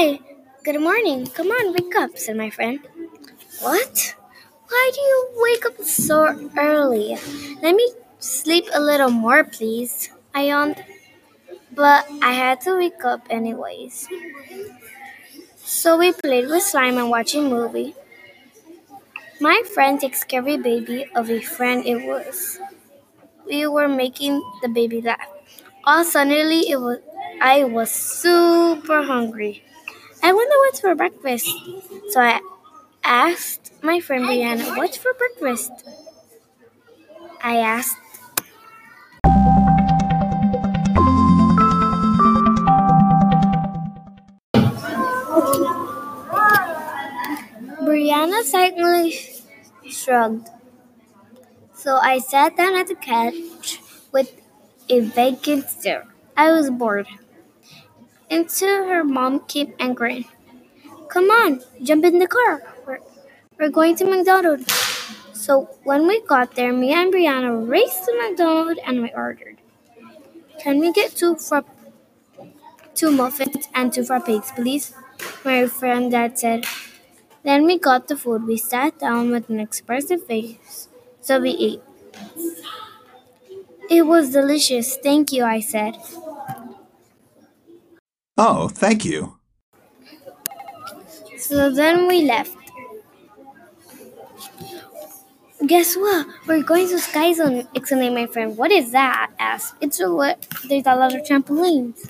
Good morning. Come on, wake up, said my friend. What? Why do you wake up so early? Let me sleep a little more, please. I yawned. But I had to wake up anyways. So we played with slime and watched a movie. My friend takes scary baby of a friend it was. We were making the baby laugh. All suddenly it was I was super hungry. I wonder what's for breakfast. So I asked my friend Brianna, what's for breakfast? I asked Brianna silently shrugged. So I sat down at the couch with a vacant stare. I was bored. Until her mom and grinned. Come on, jump in the car. We're, we're going to McDonald's. So when we got there, me and Brianna raced to McDonald's and we ordered. Can we get two for two muffins and two frappes, please? My friend dad said. Then we got the food. We sat down with an expressive face. So we ate. It was delicious. Thank you, I said. Oh, thank you. So then we left. Guess what? We're going to Sky Zone, exclaimed my friend. What is that? Asked. It's a what? There's a lot of trampolines.